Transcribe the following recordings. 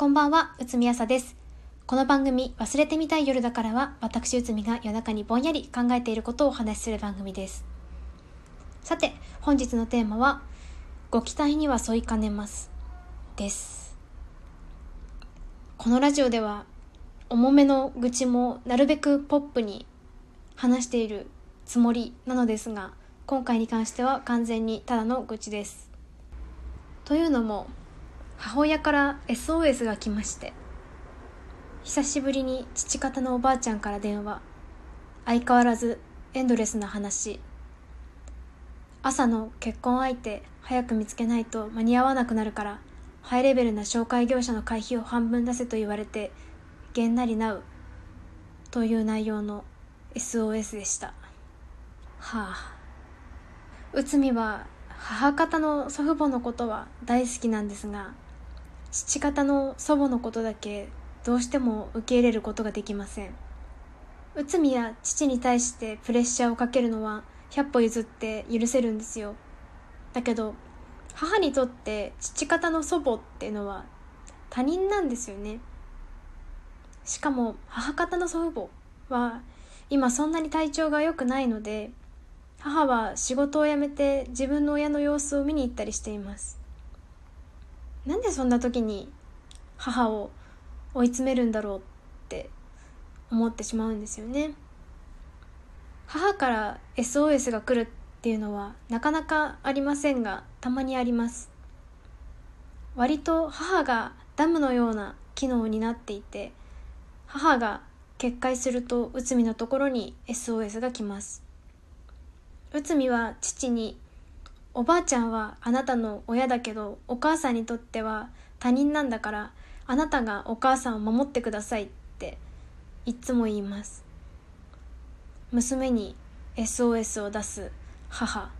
こんばんは、うつみあさです。この番組、忘れてみたい夜だからは、私うつみが夜中にぼんやり考えていることをお話しする番組です。さて、本日のテーマは、ご期待には添いかねます。です。このラジオでは、重めの愚痴もなるべくポップに話しているつもりなのですが、今回に関しては完全にただの愚痴です。というのも、母親から SOS が来まして久しぶりに父方のおばあちゃんから電話。相変わらずエンドレスな話。朝の結婚相手早く見つけないと間に合わなくなるからハイレベルな紹介業者の会費を半分出せと言われてげんなりなう。という内容の SOS でした。はあ。内海は母方の祖父母のことは大好きなんですが父方の祖母のことだけどうしても受け入れることができません。内海や父に対してプレッシャーをかけるのは100歩譲って許せるんですよ。だけど母にとって父方の祖母っていうのは他人なんですよね。しかも母方の祖父母は今そんなに体調が良くないので母は仕事を辞めて自分の親の様子を見に行ったりしています。なんでそんな時に母を追い詰めるんだろうって思ってしまうんですよね。母から SOS が来るっていうのはなかなかありませんがたまにあります。割と母がダムのような機能になっていて母が決壊すると内海のところに SOS が来ます。内海は父におばあちゃんはあなたの親だけどお母さんにとっては他人なんだからあなたがお母さんを守ってくださいっていつも言います。娘に SOS を出す母。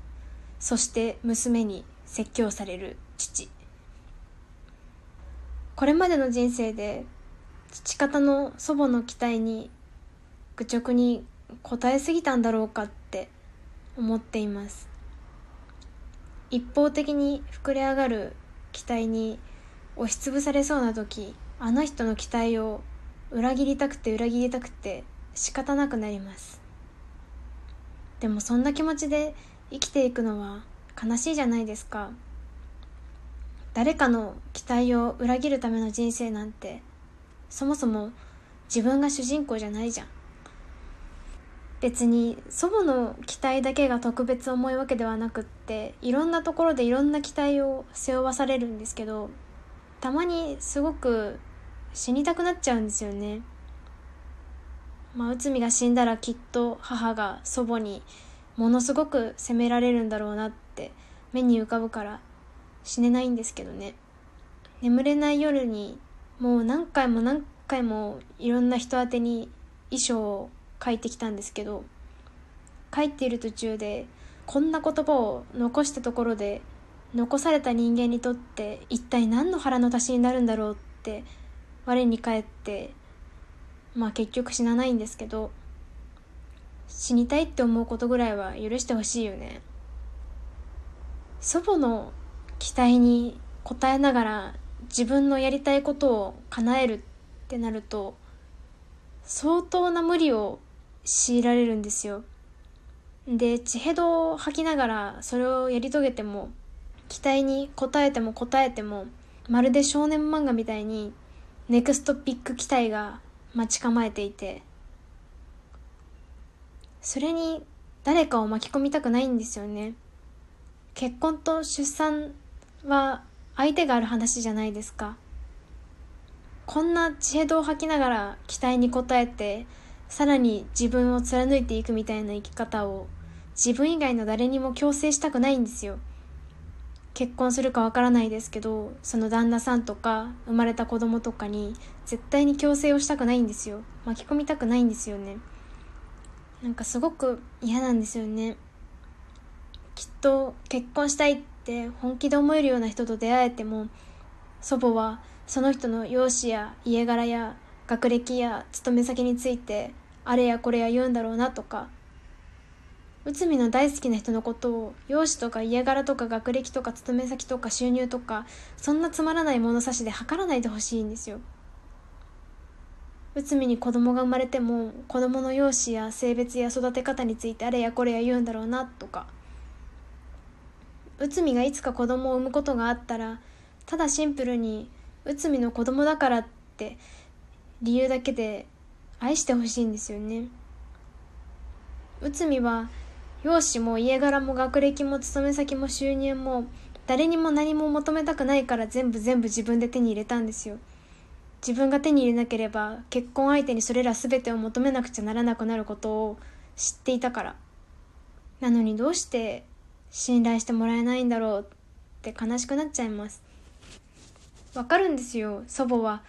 そして娘に説教される父。これまでの人生で父方の祖母の期待に愚直に応えすぎたんだろうかって思っています。一方的に膨れ上がる期待に押しつぶされそうな時あの人の期待を裏切りたくて裏切りたくて仕方なくなります。でもそんな気持ちで生きていくのは悲しいじゃないですか。誰かの期待を裏切るための人生なんてそもそも自分が主人公じゃないじゃん。別に祖母の期待だけが特別重いわけではなくっていろんなところでいろんな期待を背負わされるんですけどたまにすごく死にたくなっちゃうんですよね。まあ内海が死んだらきっと母が祖母にものすごく責められるんだろうなって目に浮かぶから死ねないんですけどね。眠れない夜にもう何回も何回もいろんな人宛てに遺書を書いてきたんですけど書いている途中でこんな言葉を残したところで残された人間にとって一体何の腹の足しになるんだろうって我に返ってまあ結局死なないんですけど死にたいって思うことぐらいは許してほしいよね。祖母の期待に応えながら自分のやりたいことを叶えるってなると相当な無理を強いられるんですよ。で血ヘドを吐きながらそれをやり遂げても期待に応えても応えてもまるで少年漫画みたいにネクストビッグ期待が待ち構えていてそれに誰かを巻き込みたくないんですよね。結婚と出産は相手がある話じゃないですか。こんな知恵度を吐きながら期待に応えてさらに自分を貫いていくみたいな生き方を自分以外の誰にも強制したくないんですよ。結婚するかわからないですけどその旦那さんとか生まれた子供とかに絶対に強制をしたくないんですよ。巻き込みたくないんですよね。なんかすごく嫌なんですよね。きっと結婚したいって本気で思えるような人と出会えても祖母はその人の容姿や家柄や学歴や勤め先についてあれやこれや言うんだろうなとか内海の大好きな人のことを容姿とか家柄とか学歴とか勤め先とか収入とかそんなつまらない物差しで測らないでほしいんですよ。内海に子供が生まれても子供の容姿や性別や育て方についてあれやこれや言うんだろうなとか。内海がいつか子供を産むことがあったらただシンプルに内海の子供だからって理由だけで愛してほしいんですよね。内海は容姿も家柄も学歴も勤め先も収入も誰にも何も求めたくないから全部全部自分で手に入れたんですよ。自分が手に入れなければ結婚相手にそれら全てを求めなくちゃならなくなることを知っていたから。なのにどうして信頼してもらえないんだろうって悲しくなっちゃいます。わかるんですよ祖母は。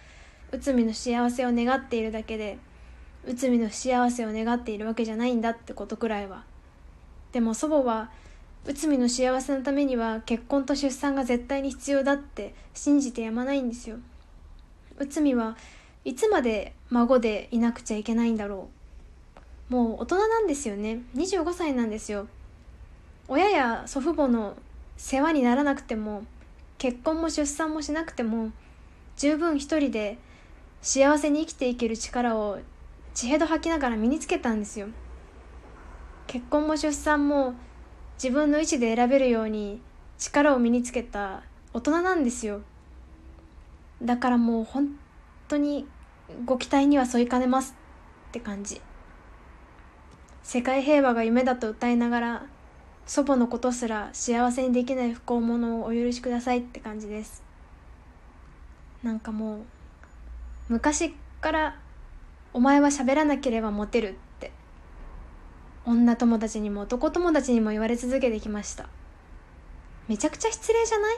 内海の幸せを願っているだけで。内海の幸せを願っているわけじゃないんだってことくらいは。でも祖母は内海の幸せのためには結婚と出産が絶対に必要だって信じてやまないんですよ。内海はいつまで孫でいなくちゃいけないんだろう。もう大人なんですよね。25歳なんですよ。親や祖父母の世話にならなくても結婚も出産もしなくても十分一人で幸せに生きていける力を血へど吐きながら身につけたんですよ。結婚も出産も自分の意思で選べるように力を身につけた大人なんですよ。だからもう本当にご期待には添いかねますって感じ。世界平和が夢だと歌いながら祖母のことすら幸せにできない不幸者をお許しくださいって感じです。なんかもう昔からお前は喋らなければモテるって。女友達にも男友達にも言われ続けてきましためちゃくちゃ失礼じゃない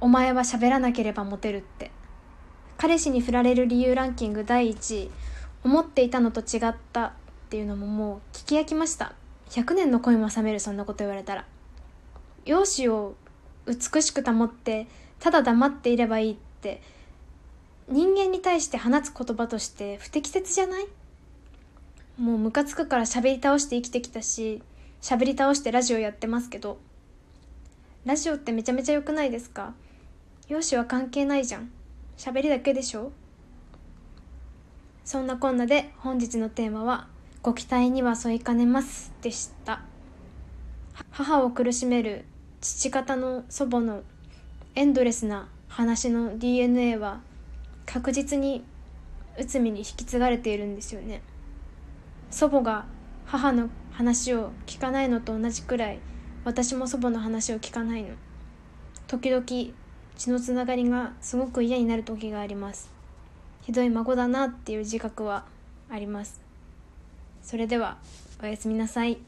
お前は喋らなければモテるって。彼氏に振られる理由ランキング第1位思っていたのと違ったっていうのももう聞き飽きました100年の恋も冷めるそんなこと言われたら容姿を美しく保ってただ黙っていればいいって。人間に対して放つ言葉として不適切じゃない？もうムカつくから喋り倒して生きてきたし喋り倒してラジオやってますけど。ラジオってめちゃめちゃ良くないですか？容姿は関係ないじゃん。喋りだけでしょ？そんなこんなで本日のテーマは「ご期待には添いかねます」でした。母を苦しめる父方の祖母のエンドレスな話の DNA は確実に内海に引き継がれているんですよね。祖母が母の話を聞かないのと同じくらい私も祖母の話を聞かないの。時々血のつながりがすごく嫌になる時があります。ひどい孫だなっていう自覚はあります。それではおやすみなさい。